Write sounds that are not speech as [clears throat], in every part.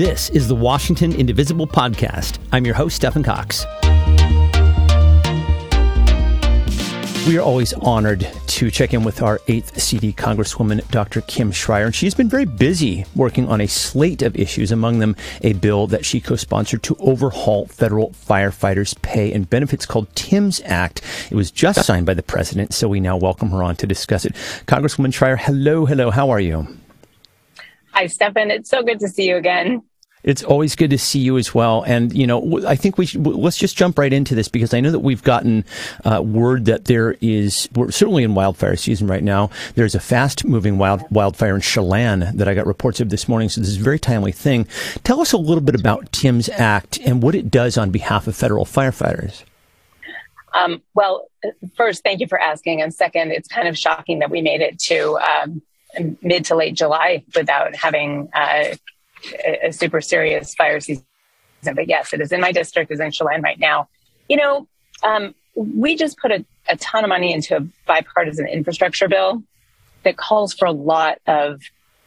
This is the Washington Indivisible Podcast. I'm your host, Stephen Cox. We are always honored to check in with our 8th CD Congresswoman, Dr. Kim Schrier. And she's been very busy working on a slate of issues, among them a bill that she co sponsored to overhaul federal firefighters' pay and benefits called Tim's Act. It was just signed by the president, so we now welcome her on to discuss it. Congresswoman Schrier, hello, hello. How are you? Hi, Stephen. It's so good to see you again. It's always good to see you as well. And, you know, I think we should, let's just jump right into this because I know that we've gotten uh, word that there is, we're certainly in wildfire season right now. There's a fast moving wild, wildfire in Chelan that I got reports of this morning. So this is a very timely thing. Tell us a little bit about Tim's Act and what it does on behalf of federal firefighters. Um, well, first, thank you for asking. And second, it's kind of shocking that we made it to um, mid to late July without having uh, a, a super serious fire season. But yes, it is in my district, is in Chelan right now. You know, um, we just put a, a, ton of money into a bipartisan infrastructure bill that calls for a lot of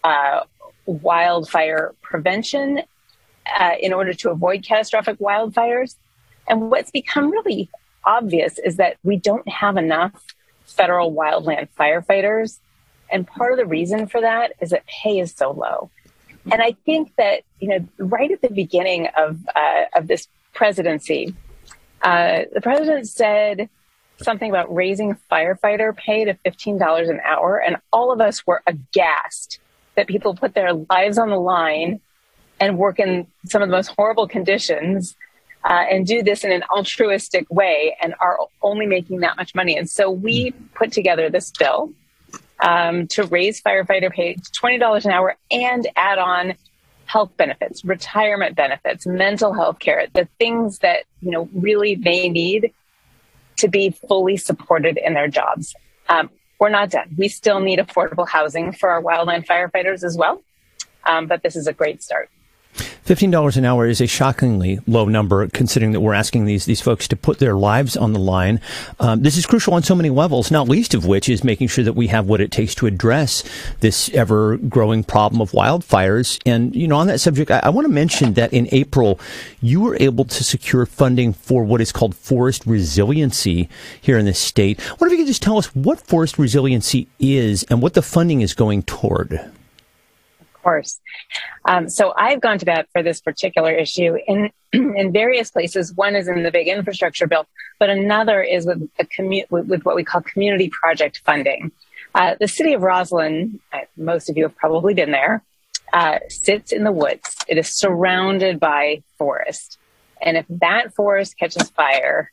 uh, wildfire prevention uh, in order to avoid catastrophic wildfires. And what's become really obvious is that we don't have enough federal wildland firefighters. And part of the reason for that is that pay is so low. And I think that, you know, right at the beginning of, uh, of this presidency, uh, the president said something about raising firefighter pay to $15 an hour. And all of us were aghast that people put their lives on the line and work in some of the most horrible conditions uh, and do this in an altruistic way and are only making that much money. And so we put together this bill um, to raise firefighter pay to $20 an hour and add on health benefits, retirement benefits, mental health care, the things that, you know, really they need to be fully supported in their jobs. Um, we're not done. We still need affordable housing for our wildland firefighters as well. Um, but this is a great start. $15 an hour is a shockingly low number considering that we're asking these, these folks to put their lives on the line. Um, this is crucial on so many levels, not least of which is making sure that we have what it takes to address this ever growing problem of wildfires. And, you know, on that subject, I, I want to mention that in April, you were able to secure funding for what is called forest resiliency here in this state. What if you could just tell us what forest resiliency is and what the funding is going toward? Course. Um, so I've gone to bat for this particular issue in [clears throat] in various places. One is in the big infrastructure bill, but another is with a commu- with, with what we call community project funding. Uh, the city of Roslyn, uh, most of you have probably been there, uh, sits in the woods. It is surrounded by forest, and if that forest catches fire,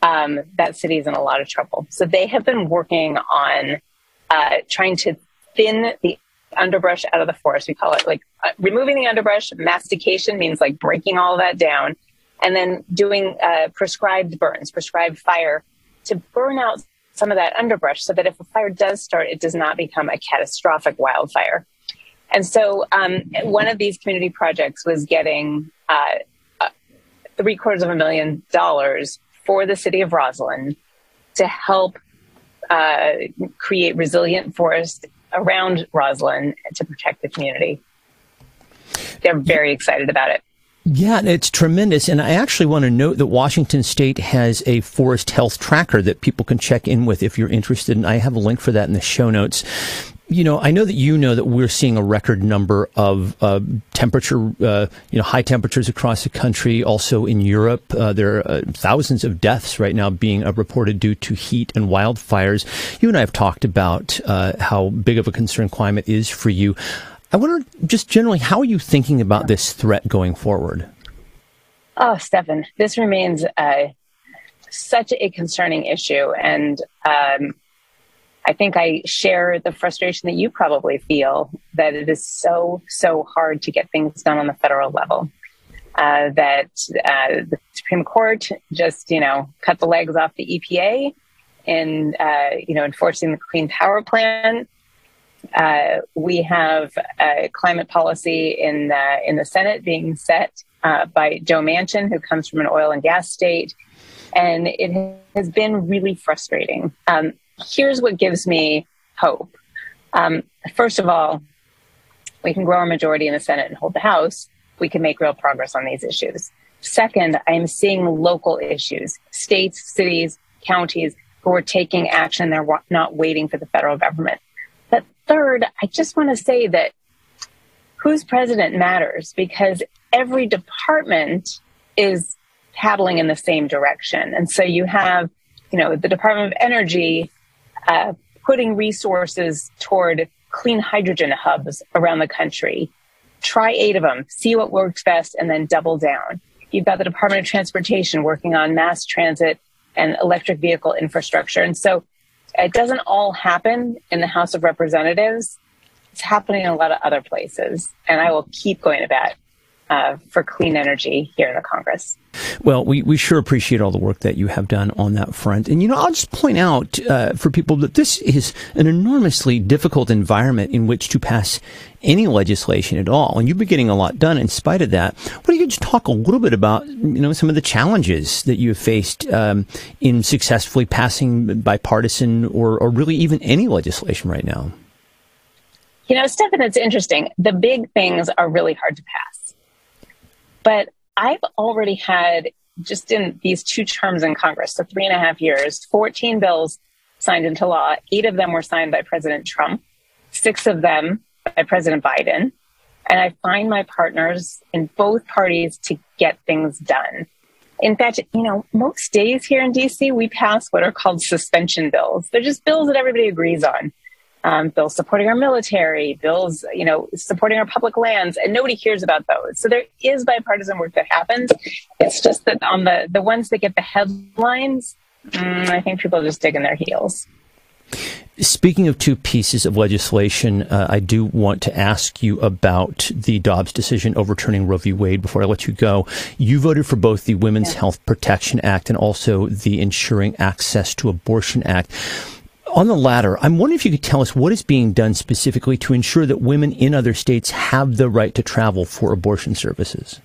um, that city is in a lot of trouble. So they have been working on uh, trying to thin the underbrush out of the forest. We call it like uh, removing the underbrush. Mastication means like breaking all that down and then doing uh, prescribed burns, prescribed fire to burn out some of that underbrush so that if a fire does start, it does not become a catastrophic wildfire. And so um, one of these community projects was getting uh, uh three quarters of a million dollars for the city of Roslyn to help uh, create resilient forest around Roslyn to protect the community. They're very excited about it. Yeah, it's tremendous. And I actually want to note that Washington State has a forest health tracker that people can check in with if you're interested. And I have a link for that in the show notes. You know, I know that you know that we're seeing a record number of uh, temperature, uh, you know, high temperatures across the country. Also in Europe, uh, there are uh, thousands of deaths right now being uh, reported due to heat and wildfires. You and I have talked about uh, how big of a concern climate is for you. I wonder, just generally, how are you thinking about this threat going forward? Oh, Stefan, this remains such a concerning issue, and um, I think I share the frustration that you probably feel that it is so, so hard to get things done on the federal level. Uh, that uh, the Supreme Court just, you know, cut the legs off the EPA in, uh, you know, enforcing the Clean Power Plan. Uh, we have climate policy in the, in the Senate being set uh, by Joe Manchin, who comes from an oil and gas state, and it has been really frustrating. Um, here's what gives me hope. Um, first of all, we can grow our majority in the Senate and hold the House. we can make real progress on these issues. Second, I am seeing local issues, states, cities, counties who are taking action. They're not waiting for the federal government. But third, I just want to say that who's president matters because every department is paddling in the same direction. And so you have, you know, the Department of Energy uh, putting resources toward clean hydrogen hubs around the country. Try eight of them, see what works best, and then double down. You've got the Department of Transportation working on mass transit and electric vehicle infrastructure. And so it doesn't all happen in the House of Representatives. It's happening in a lot of other places. And I will keep going to bat uh, for clean energy here in the Congress. Well, we, we sure appreciate all the work that you have done on that front. And, you know, I'll just point out uh, for people that this is an enormously difficult environment in which to pass any legislation at all. And you've been getting a lot done in spite of that. What do you just talk a little bit about, you know, some of the challenges that you have faced um, in successfully passing bipartisan or, or really even any legislation right now? You know, Stefan, it's interesting. The big things are really hard to pass but I've already had, just in these two terms in Congress, so three and a half years, 14 bills signed into law. Eight of them were signed by President Trump, six of them by President Biden. And I find my partners in both parties to get things done. In fact, you know, most days here in DC, we pass what are called suspension bills. They're just bills that everybody agrees on um, bills supporting our military, bills, you know, supporting our public lands, and nobody hears about those. So there is bipartisan work that happens. It's just that on the the ones that get the headlines, mm, I think people are just digging their heels. Speaking of two pieces of legislation, uh, I do want to ask you about the Dobbs decision overturning Roe v. Wade before I let you go. You voted for both the Women's yeah. Health Protection Act and also the Ensuring Access to Abortion Act. On the latter, I'm wondering if you could tell us what is being done specifically to ensure that women in other states have the right to travel for abortion services.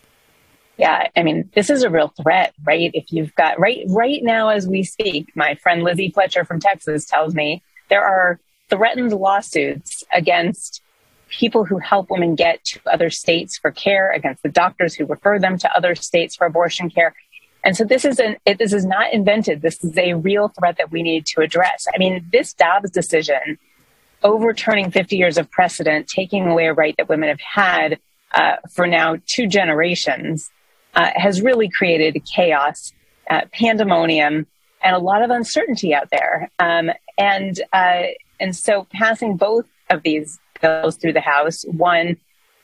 Yeah, I mean, this is a real threat, right? If you've got right right now as we speak, my friend Lizzie Fletcher from Texas tells me there are threatened lawsuits against people who help women get to other states for care, against the doctors who refer them to other states for abortion care. And so this is an, it, this is not invented. This is a real threat that we need to address. I mean, this Dobbs decision, overturning 50 years of precedent, taking away a right that women have had uh, for now two generations, uh, has really created chaos, uh, pandemonium, and a lot of uncertainty out there. Um, and uh, and so passing both of these bills through the House, one,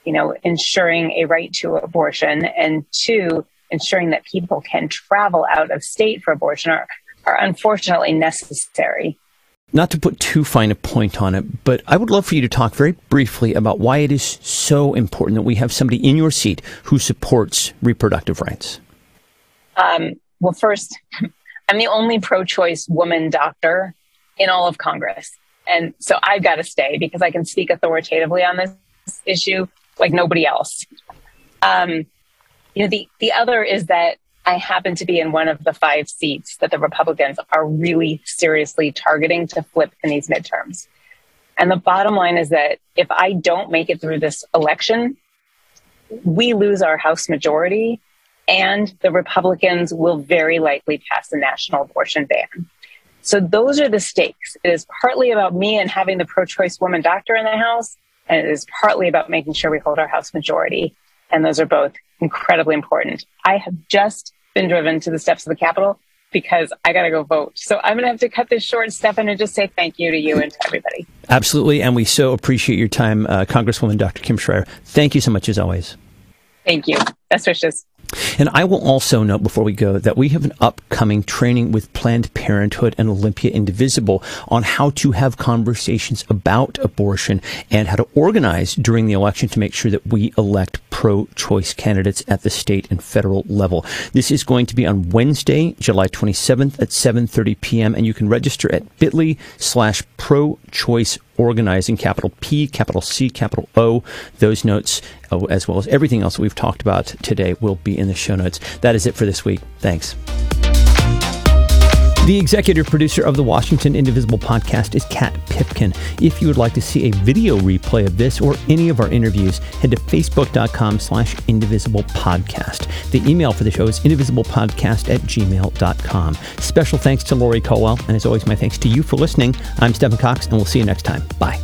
you know, ensuring a right to abortion, and two, ensuring that people can travel out of state for abortion are, are unfortunately necessary. Not to put too fine a point on it, but I would love for you to talk very briefly about why it is so important that we have somebody in your seat who supports reproductive rights. Um, well, first, [laughs] I'm the only pro choice woman doctor in all of Congress. And so I've got to stay because I can speak authoritatively on this issue like nobody else. Um, you know, the, the other is that I happen to be in one of the five seats that the Republicans are really seriously targeting to flip in these midterms. And the bottom line is that if I don't make it through this election, we lose our House majority and the Republicans will very likely pass a national abortion ban. So those are the stakes. It is partly about me and having the pro choice woman doctor in the House, and it is partly about making sure we hold our House majority. And those are both incredibly important. I have just been driven to the steps of the Capitol because I got to go vote. So I'm going to have to cut this short, Stephan, and just say thank you to you and to everybody. Absolutely. And we so appreciate your time, uh, Congresswoman Dr. Kim Schrier. Thank you so much as always. Thank you. Best wishes. And I will also note before we go that we have an upcoming training with Planned Parenthood and Olympia Indivisible on how to have conversations about abortion and how to organize during the election to make sure that we elect pro-choice candidates at the state and federal level. This is going to be on Wednesday, July 27th at 7:30 p.m. and you can register at bit.ly slash pro-choice organizing, capital P, capital C, capital O. Those notes, uh, as well as everything else we've talked about today, will be in the show notes. That is it for this week. Thanks. The executive producer of the Washington Indivisible podcast is Kat Pipkin. If you would like to see a video replay of this or any of our interviews, head to facebook.com slash indivisible podcast. The email for the show is indivisiblepodcast at gmail.com. Special thanks to Lori Colwell, and as always, my thanks to you for listening. I'm Stephen Cox, and we'll see you next time. Bye.